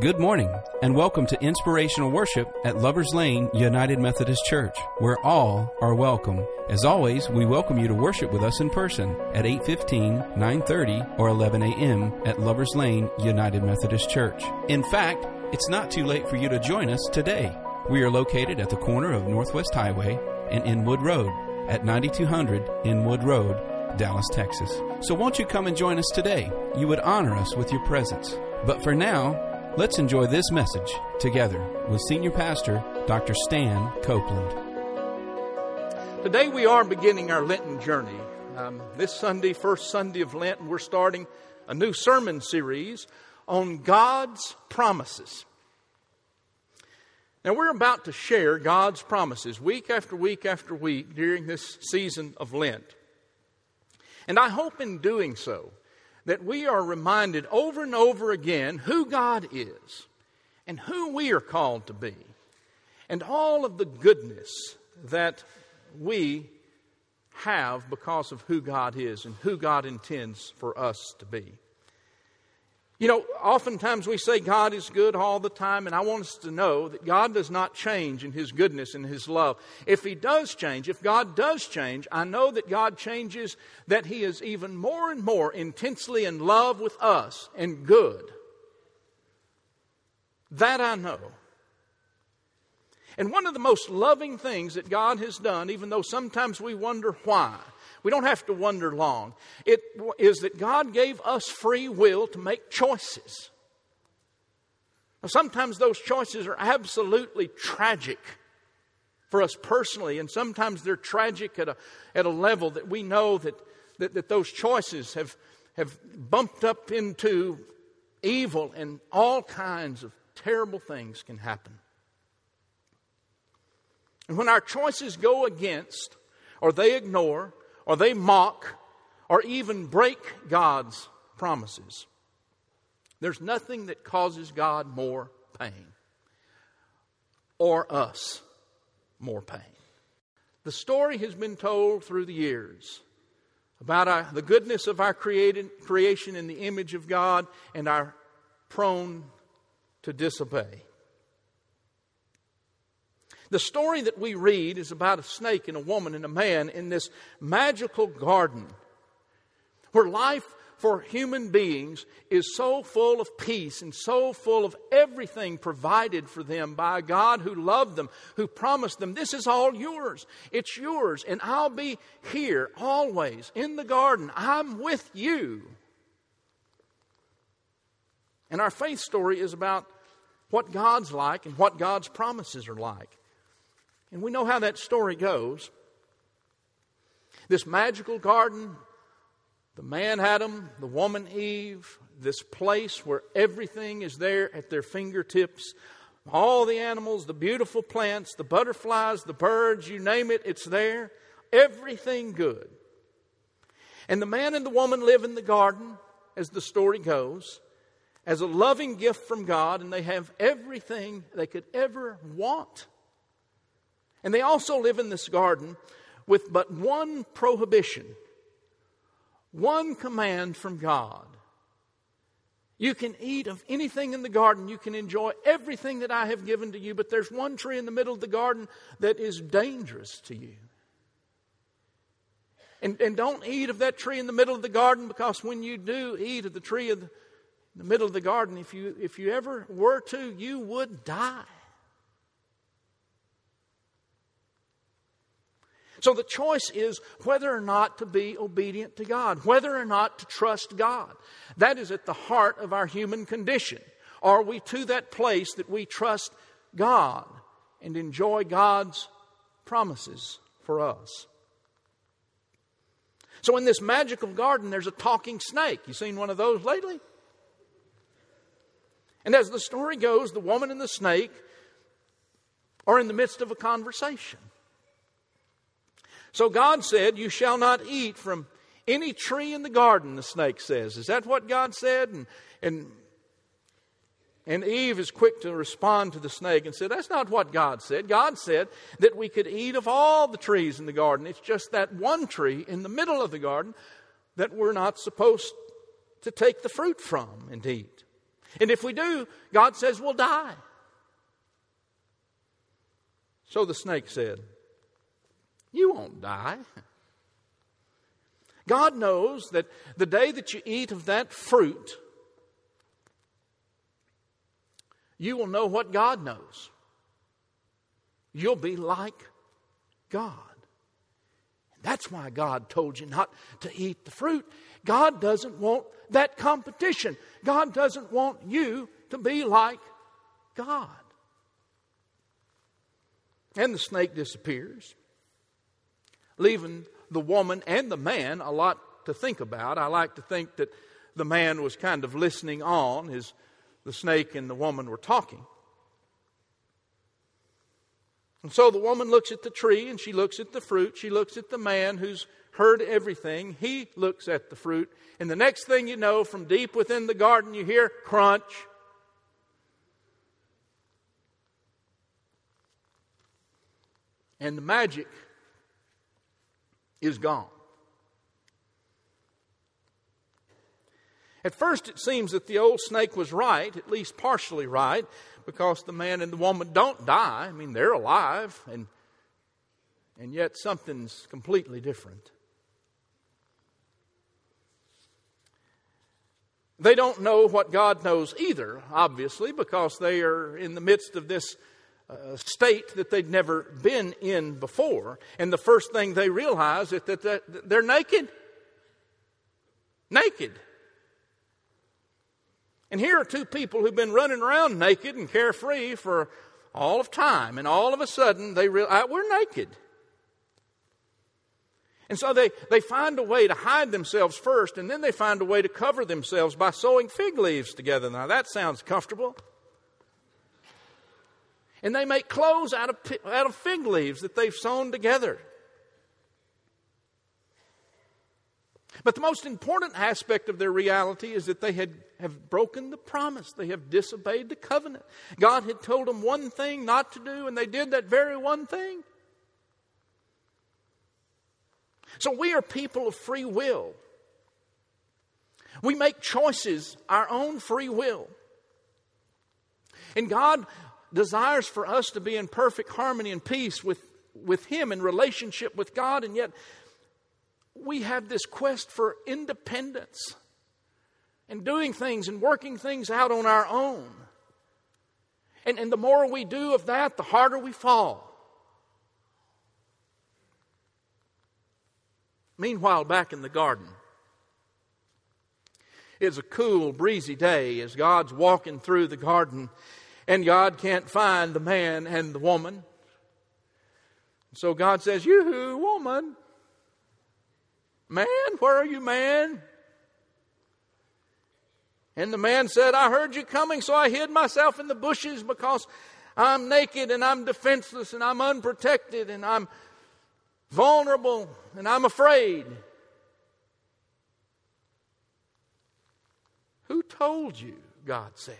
Good morning, and welcome to inspirational worship at Lovers Lane United Methodist Church, where all are welcome. As always, we welcome you to worship with us in person at 8:15, 9:30, or 11 a.m. at Lovers Lane United Methodist Church. In fact, it's not too late for you to join us today. We are located at the corner of Northwest Highway and Inwood Road at 9200 Inwood Road, Dallas, Texas. So won't you come and join us today? You would honor us with your presence. But for now, Let's enjoy this message together with Senior Pastor Dr. Stan Copeland. Today we are beginning our Lenten journey. Um, this Sunday, first Sunday of Lent, we're starting a new sermon series on God's promises. Now, we're about to share God's promises week after week after week during this season of Lent. And I hope in doing so, that we are reminded over and over again who God is and who we are called to be and all of the goodness that we have because of who God is and who God intends for us to be. You know, oftentimes we say God is good all the time, and I want us to know that God does not change in His goodness and His love. If He does change, if God does change, I know that God changes, that He is even more and more intensely in love with us and good. That I know. And one of the most loving things that God has done, even though sometimes we wonder why, we don't have to wonder long. It is that God gave us free will to make choices. Now, sometimes those choices are absolutely tragic for us personally, and sometimes they're tragic at a, at a level that we know that, that, that those choices have, have bumped up into evil, and all kinds of terrible things can happen. And when our choices go against, or they ignore, or they mock or even break God's promises. There's nothing that causes God more pain or us more pain. The story has been told through the years about our, the goodness of our created, creation in the image of God and our prone to disobey. The story that we read is about a snake and a woman and a man in this magical garden where life for human beings is so full of peace and so full of everything provided for them by God who loved them, who promised them, This is all yours. It's yours, and I'll be here always in the garden. I'm with you. And our faith story is about what God's like and what God's promises are like. And we know how that story goes. This magical garden, the man Adam, the woman Eve, this place where everything is there at their fingertips. All the animals, the beautiful plants, the butterflies, the birds, you name it, it's there. Everything good. And the man and the woman live in the garden, as the story goes, as a loving gift from God, and they have everything they could ever want and they also live in this garden with but one prohibition, one command from God. You can eat of anything in the garden. You can enjoy everything that I have given to you, but there's one tree in the middle of the garden that is dangerous to you. And, and don't eat of that tree in the middle of the garden because when you do eat of the tree the, in the middle of the garden, if you, if you ever were to, you would die. So the choice is whether or not to be obedient to God, whether or not to trust God. That is at the heart of our human condition. Are we to that place that we trust God and enjoy God's promises for us? So in this magical garden, there's a talking snake. You seen one of those lately? And as the story goes, the woman and the snake are in the midst of a conversation. So God said, You shall not eat from any tree in the garden, the snake says. Is that what God said? And, and, and Eve is quick to respond to the snake and said, That's not what God said. God said that we could eat of all the trees in the garden. It's just that one tree in the middle of the garden that we're not supposed to take the fruit from and eat. And if we do, God says we'll die. So the snake said, You won't die. God knows that the day that you eat of that fruit, you will know what God knows. You'll be like God. That's why God told you not to eat the fruit. God doesn't want that competition. God doesn't want you to be like God. And the snake disappears, leaving the woman and the man a lot to think about. I like to think that the man was kind of listening on as the snake and the woman were talking. And so the woman looks at the tree and she looks at the fruit. She looks at the man who's heard everything. He looks at the fruit. And the next thing you know, from deep within the garden, you hear crunch. And the magic is gone. At first, it seems that the old snake was right, at least partially right, because the man and the woman don't die. I mean, they're alive, and, and yet something's completely different. They don't know what God knows either, obviously, because they are in the midst of this uh, state that they'd never been in before. And the first thing they realize is that they're naked. Naked. And here are two people who've been running around naked and carefree for all of time. And all of a sudden, they realize we're naked. And so they, they find a way to hide themselves first, and then they find a way to cover themselves by sewing fig leaves together. Now, that sounds comfortable. And they make clothes out of, out of fig leaves that they've sewn together. But the most important aspect of their reality is that they had, have broken the promise. They have disobeyed the covenant. God had told them one thing not to do, and they did that very one thing. So we are people of free will. We make choices, our own free will. And God desires for us to be in perfect harmony and peace with, with Him in relationship with God, and yet we have this quest for independence and doing things and working things out on our own. And, and the more we do of that, the harder we fall. Meanwhile, back in the garden, it's a cool, breezy day as God's walking through the garden, and God can't find the man and the woman. So God says, Yoo-hoo, woman. Man, where are you, man? And the man said, I heard you coming, so I hid myself in the bushes because I'm naked and I'm defenseless and I'm unprotected and I'm vulnerable and I'm afraid. Who told you, God said,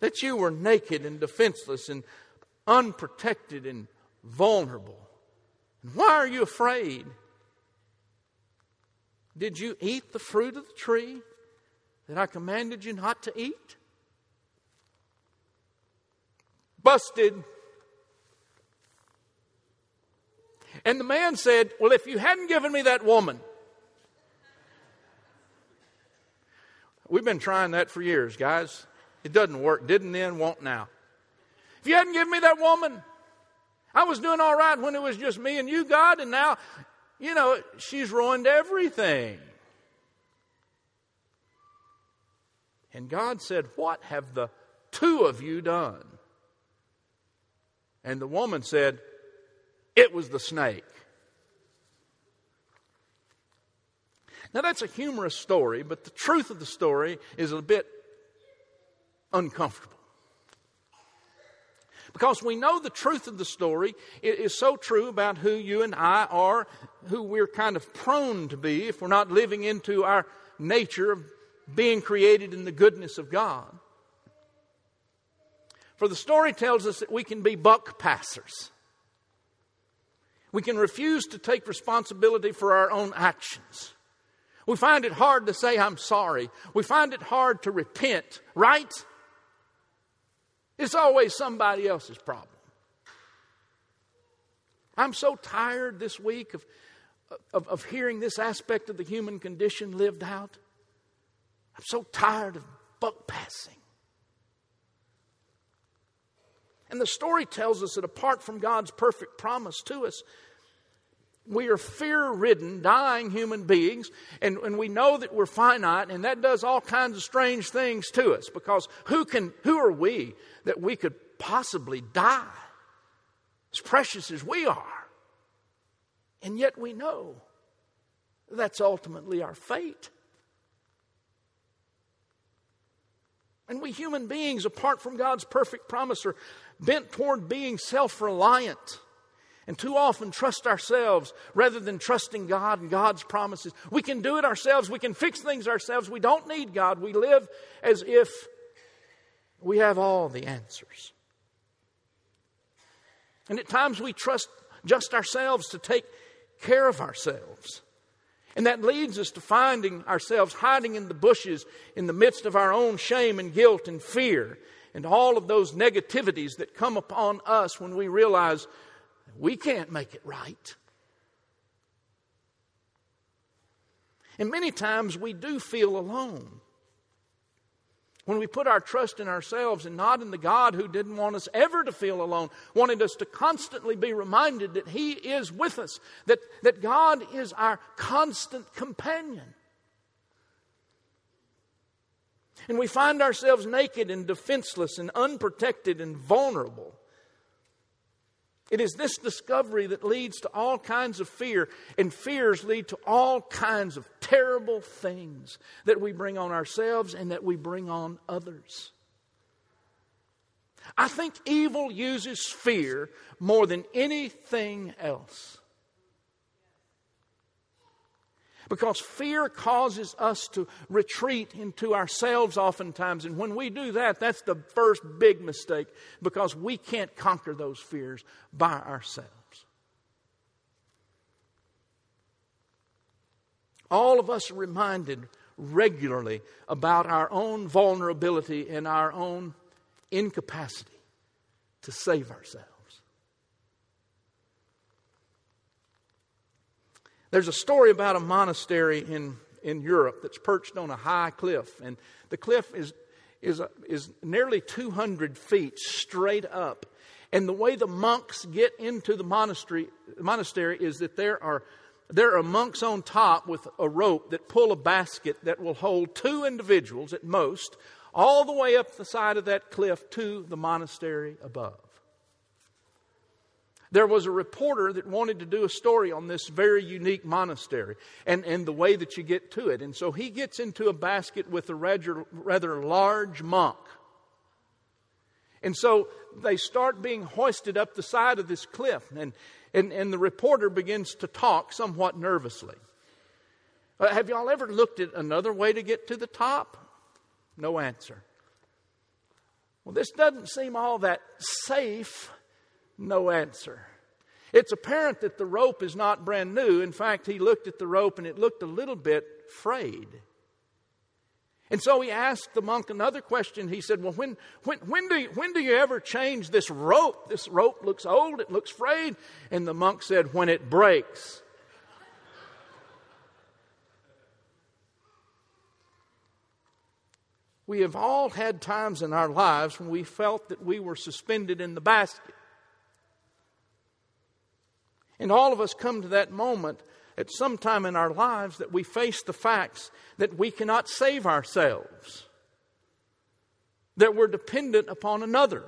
that you were naked and defenseless and unprotected and vulnerable? And why are you afraid? Did you eat the fruit of the tree that I commanded you not to eat? Busted. And the man said, Well, if you hadn't given me that woman, we've been trying that for years, guys. It doesn't work. Didn't then, won't now. If you hadn't given me that woman, I was doing all right when it was just me and you, God, and now you know, she's ruined everything. And God said, What have the two of you done? And the woman said, It was the snake. Now, that's a humorous story, but the truth of the story is a bit uncomfortable. Because we know the truth of the story is so true about who you and I are, who we're kind of prone to be if we're not living into our nature of being created in the goodness of God. For the story tells us that we can be buck passers. We can refuse to take responsibility for our own actions. We find it hard to say, I'm sorry. We find it hard to repent, right? It's always somebody else's problem. I'm so tired this week of, of, of, hearing this aspect of the human condition lived out. I'm so tired of buck passing. And the story tells us that apart from God's perfect promise to us, we are fear ridden, dying human beings, and, and we know that we're finite, and that does all kinds of strange things to us because who, can, who are we that we could possibly die as precious as we are? And yet we know that's ultimately our fate. And we human beings, apart from God's perfect promise, are bent toward being self reliant and too often trust ourselves rather than trusting God and God's promises. We can do it ourselves, we can fix things ourselves. We don't need God. We live as if we have all the answers. And at times we trust just ourselves to take care of ourselves. And that leads us to finding ourselves hiding in the bushes in the midst of our own shame and guilt and fear and all of those negativities that come upon us when we realize we can't make it right. And many times we do feel alone. When we put our trust in ourselves and not in the God who didn't want us ever to feel alone, wanted us to constantly be reminded that He is with us, that, that God is our constant companion. And we find ourselves naked and defenseless and unprotected and vulnerable. It is this discovery that leads to all kinds of fear, and fears lead to all kinds of terrible things that we bring on ourselves and that we bring on others. I think evil uses fear more than anything else. Because fear causes us to retreat into ourselves oftentimes. And when we do that, that's the first big mistake because we can't conquer those fears by ourselves. All of us are reminded regularly about our own vulnerability and our own incapacity to save ourselves. There's a story about a monastery in, in Europe that's perched on a high cliff, and the cliff is, is, is nearly 200 feet straight up. And the way the monks get into the monastery, monastery is that there are, there are monks on top with a rope that pull a basket that will hold two individuals at most, all the way up the side of that cliff to the monastery above. There was a reporter that wanted to do a story on this very unique monastery and, and the way that you get to it. And so he gets into a basket with a rather, rather large monk. And so they start being hoisted up the side of this cliff, and, and, and the reporter begins to talk somewhat nervously. Uh, have y'all ever looked at another way to get to the top? No answer. Well, this doesn't seem all that safe no answer. It's apparent that the rope is not brand new. In fact, he looked at the rope and it looked a little bit frayed. And so he asked the monk another question. He said, Well, when, when, when, do you, when do you ever change this rope? This rope looks old, it looks frayed. And the monk said, When it breaks. We have all had times in our lives when we felt that we were suspended in the basket. And all of us come to that moment at some time in our lives that we face the facts that we cannot save ourselves, that we're dependent upon another.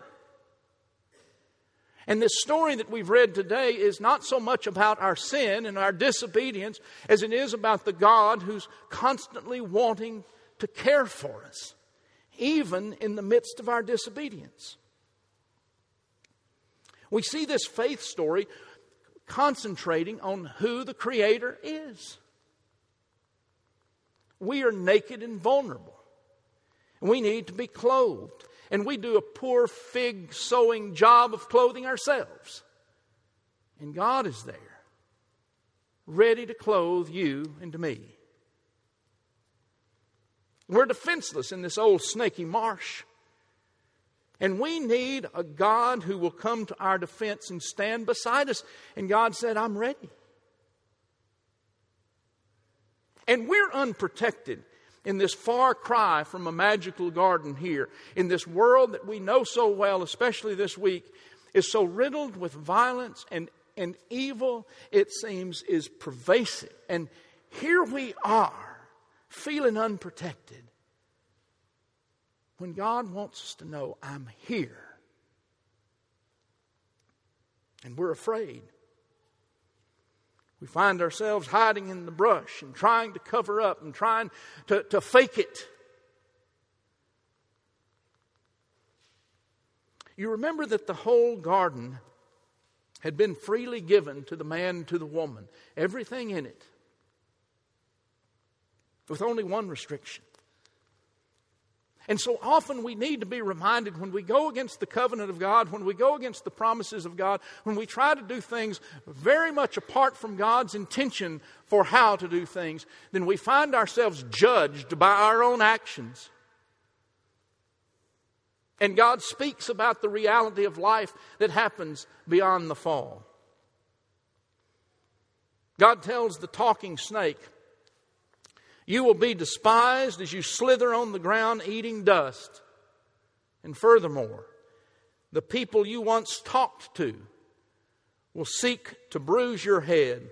And this story that we've read today is not so much about our sin and our disobedience as it is about the God who's constantly wanting to care for us, even in the midst of our disobedience. We see this faith story concentrating on who the Creator is. We are naked and vulnerable. We need to be clothed. And we do a poor fig sewing job of clothing ourselves. And God is there, ready to clothe you and me. We're defenseless in this old snaky marsh. And we need a God who will come to our defense and stand beside us. And God said, I'm ready. And we're unprotected in this far cry from a magical garden here, in this world that we know so well, especially this week, is so riddled with violence and, and evil, it seems, is pervasive. And here we are, feeling unprotected, when God wants us to know, I'm here. And we're afraid. We find ourselves hiding in the brush and trying to cover up and trying to, to fake it. You remember that the whole garden had been freely given to the man and to the woman, everything in it, with only one restriction and so often we need to be reminded when we go against the covenant of God, when we go against the promises of God, when we try to do things very much apart from God's intention for how to do things, then we find ourselves judged by our own actions. And God speaks about the reality of life that happens beyond the fall. God tells the talking snake, you will be despised as you slither on the ground eating dust. And furthermore, the people you once talked to will seek to bruise your head,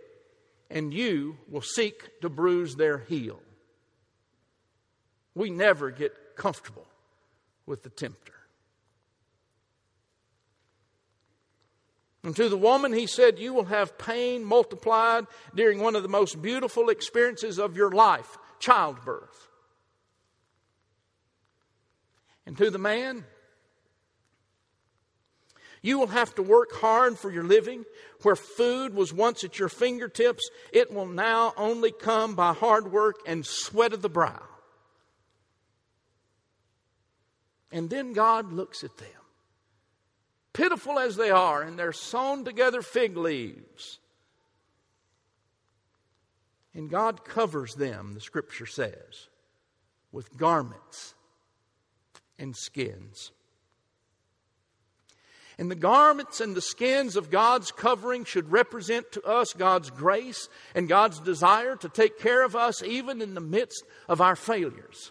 and you will seek to bruise their heel. We never get comfortable with the tempter. And to the woman, he said, You will have pain multiplied during one of the most beautiful experiences of your life childbirth. And to the man, you will have to work hard for your living. Where food was once at your fingertips, it will now only come by hard work and sweat of the brow. And then God looks at them, pitiful as they are, and they're sewn together fig leaves. And God covers them, the scripture says, with garments and skins. And the garments and the skins of God's covering should represent to us God's grace and God's desire to take care of us even in the midst of our failures.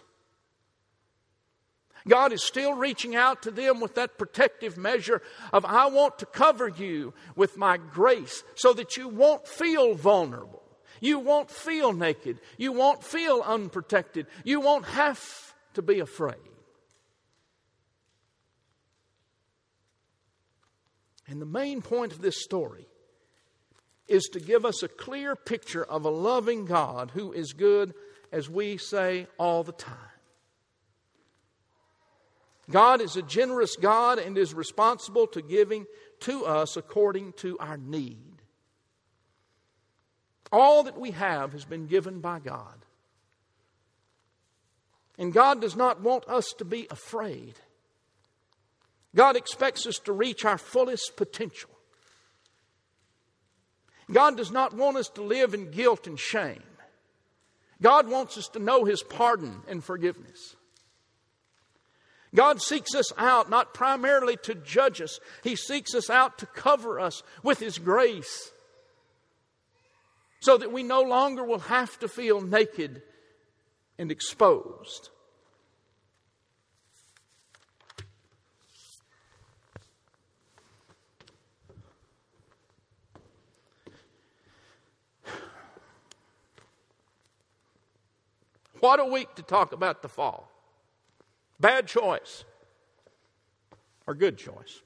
God is still reaching out to them with that protective measure of, I want to cover you with my grace so that you won't feel vulnerable. You won't feel naked. You won't feel unprotected. You won't have to be afraid. And the main point of this story is to give us a clear picture of a loving God who is good, as we say all the time. God is a generous God and is responsible to giving to us according to our need. All that we have has been given by God. And God does not want us to be afraid. God expects us to reach our fullest potential. God does not want us to live in guilt and shame. God wants us to know His pardon and forgiveness. God seeks us out not primarily to judge us, He seeks us out to cover us with His grace so that we no longer will have to feel naked and exposed. What a week to talk about the fall. Bad choice or good choice.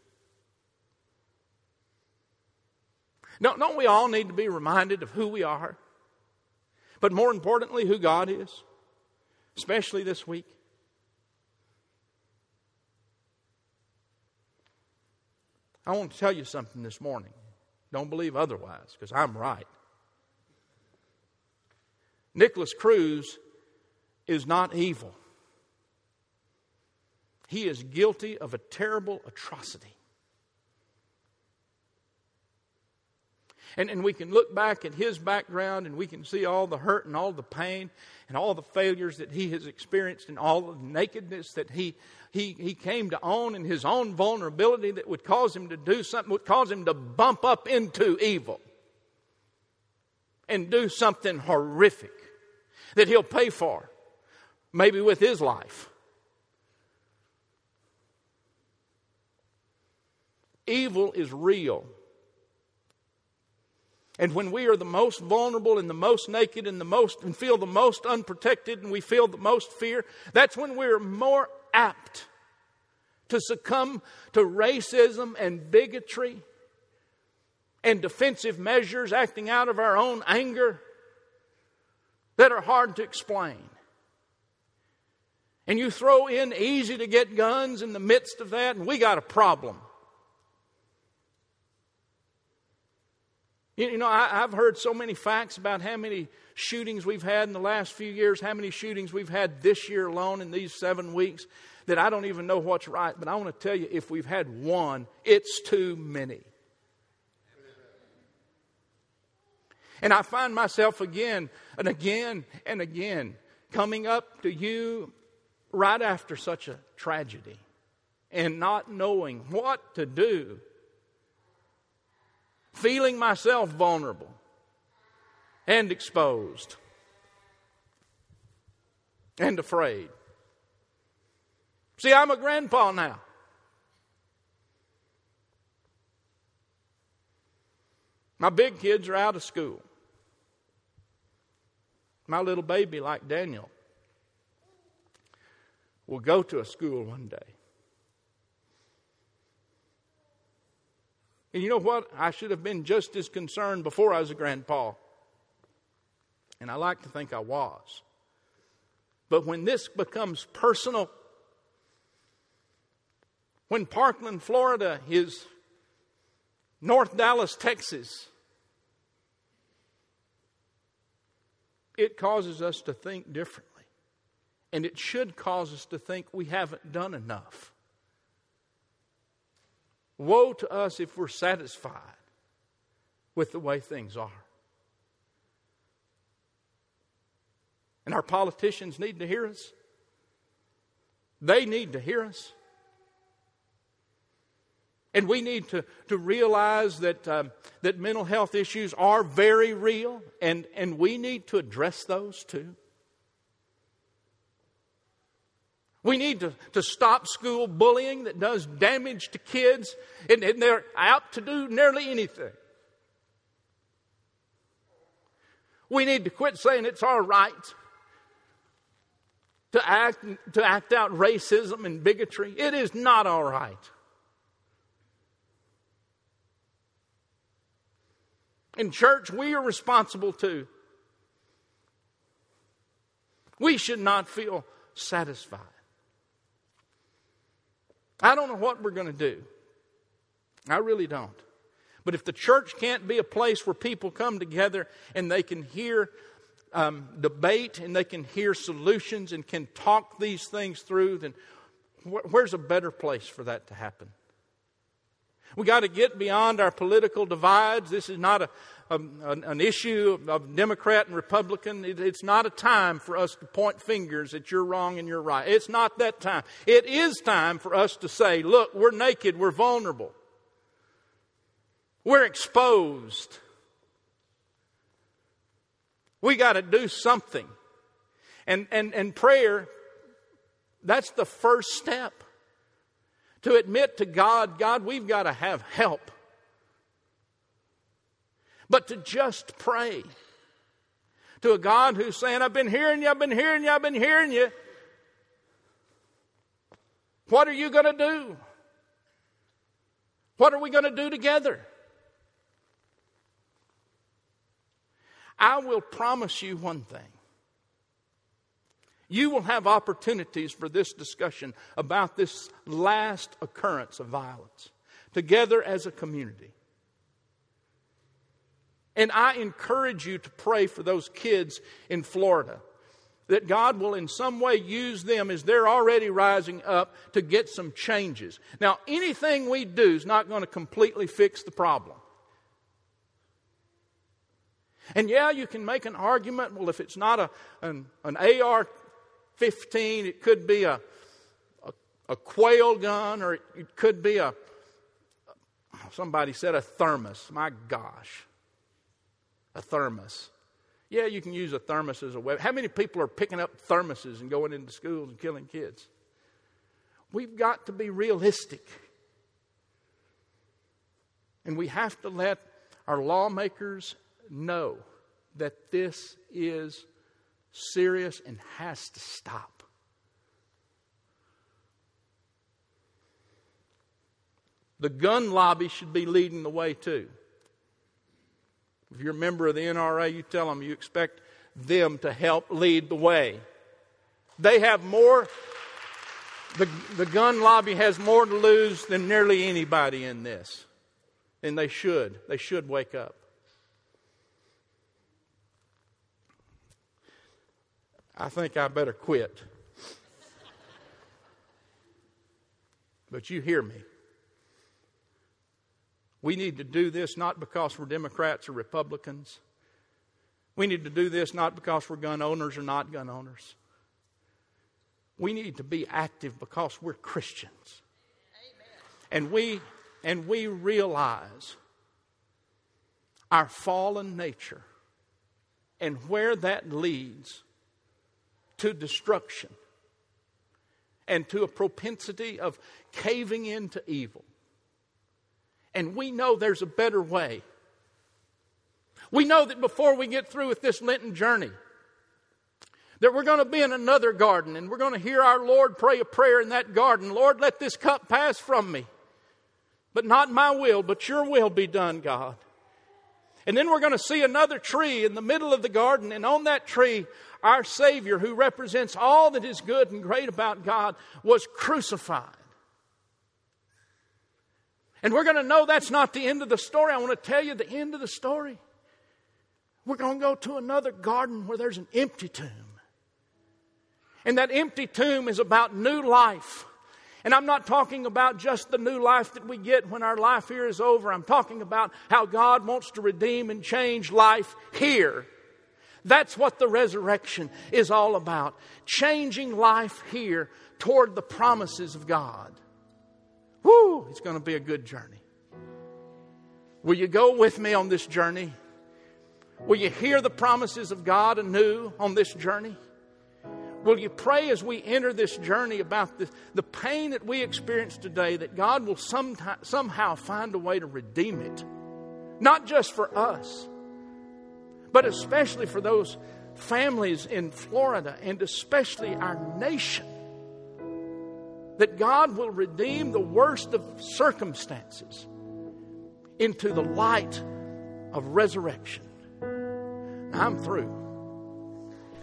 Don't, don't we all need to be reminded of who we are? But more importantly, who God is, especially this week? I want to tell you something this morning. Don't believe otherwise, because I'm right. Nikolas Cruz is not evil. He is guilty of a terrible atrocity. And, and we can look back at his background and we can see all the hurt and all the pain and all the failures that he has experienced and all the nakedness that he, he, he came to own and his own vulnerability that would cause him to do something, would cause him to bump up into evil and do something horrific that he'll pay for, maybe with his life. Evil is real. And when we are the most vulnerable and the most naked and the most and feel the most unprotected and we feel the most fear, that's when we're more apt to succumb to racism and bigotry and defensive measures acting out of our own anger that are hard to explain. And you throw in easy to get guns in the midst of that, and we got a problem. You know, I, have heard so many facts about how many shootings we've had in the last few years, how many shootings we've had this year alone in these seven weeks, that I don't even know what's right. But I want to tell you if we've had one, it's too many. And I find myself again and again and again coming up to you right after such a tragedy and not knowing what to do feeling myself vulnerable and exposed and afraid. See, I'm a grandpa now. My big kids are out of school. My little baby, like Daniel, will go to a school one day. And you know what? I should have been just as concerned before I was a grandpa. And I like to think I was. But when this becomes personal, when Parkland, Florida is North Dallas, Texas, it causes us to think differently. And it should cause us to think we haven't done enough. Woe to us if we're satisfied with the way things are. And our politicians need to hear us. They need to hear us. And we need to, to realize that, um, that mental health issues are very real, and, and we need to address those too. We need to, to stop school bullying that does damage to kids, and, and they're out to do nearly anything. We need to quit saying it's all right to act, to act out racism and bigotry. It is not all right. In church, we are responsible too. We should not feel satisfied. I don't know what we're going to do. I really don't. But if the church can't be a place where people come together and they can hear um, debate and they can hear solutions and can talk these things through, then wh- where's a better place for that to happen? We got to get beyond our political divides. This is not a, Um, a an, issue of Democrat and Republican. It, it's not a time for us to point fingers that you're wrong and you're right. It's not that time. It is time for us to say, look, we're naked, we're vulnerable, we're exposed. We got to do something. And, and, and prayer, that's the first step to admit to God, God, we've got to have help. But to just pray to a God who's saying, I've been hearing you, I've been hearing you, I've been hearing you. What are you going to do? What are we going to do together? I will promise you one thing you will have opportunities for this discussion about this last occurrence of violence together as a community. And I encourage you to pray for those kids in Florida that God will in some way use them as they're already rising up to get some changes. Now, anything we do is not going to completely fix the problem. And yeah, you can make an argument. Well, if it's not a, an, an AR 15, it could be a, a, a, quail gun or it could be a, somebody said a thermos. My gosh. A thermos. Yeah, you can use a thermos as a weapon. How many people are picking up thermoses and going into schools and killing kids? We've got to be realistic. And we have to let our lawmakers know that this is serious and has to stop. The gun lobby should be leading the way too. If you're a member of the NRA, you tell them you expect them to help lead the way. They have more, the, the gun lobby has more to lose than nearly anybody in this. And they should. They should wake up. I think I better quit. But you hear me. We need to do this not because we're Democrats or Republicans. We need to do this not because we're gun owners or not gun owners. We need to be active because we're Christians. Amen. And we and we realize our fallen nature and where that leads to destruction and to a propensity of caving into evil. And we know there's a better way. We know that before we get through with this Lenten journey, that we're going to be in another garden and we're going to hear our Lord pray a prayer in that garden. Lord, let this cup pass from me. But not my will, but your will be done, God. And then we're going to see another tree in the middle of the garden, and on that tree, our Savior, who represents all that is good and great about God, was crucified. And we're going to know that's not the end of the story. I want to tell you the end of the story. We're going to go to another garden where there's an empty tomb. And that empty tomb is about new life. And I'm not talking about just the new life that we get when our life here is over. I'm talking about how God wants to redeem and change life here that's what the resurrection is all about. Changing life here toward the promises of God. Whoo, it's going to be a good journey. Will you go with me on this journey? Will you hear the promises of God anew on this journey? Will you pray as we enter this journey about the, the pain that we experience today that God will sometime, somehow find a way to redeem it? Not just for us, but especially for those families in Florida and especially our nation. That God will redeem the worst of circumstances into the light of resurrection. I'm through.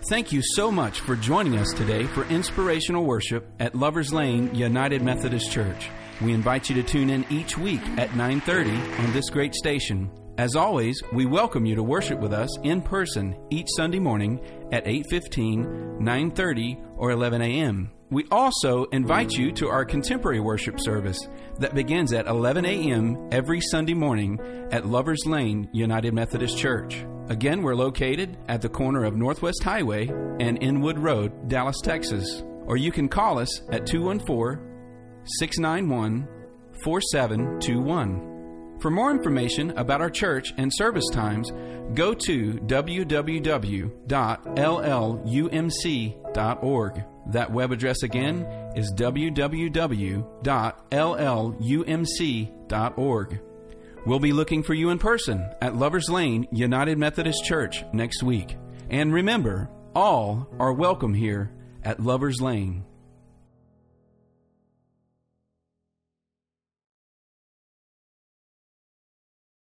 Thank you so much for joining us today for inspirational worship at Lovers Lane United Methodist Church. We invite you to tune in each week at 9:30 on this great station as always, we welcome you to worship with us in person each Sunday morning at 8:15, 9:30, or 11 a.m. We also invite you to our contemporary worship service that begins at 11 a.m. every Sunday morning at Lovers Lane United Methodist Church. Again, we're located at the corner of Northwest Highway and Inwood Road, Dallas, Texas. Or you can call us at 214 691 4721. For more information about our church and service times, go to www.llumc.org. That web address again is www.llumc.org. We'll be looking for you in person at Lovers Lane United Methodist Church next week. And remember, all are welcome here at Lovers Lane.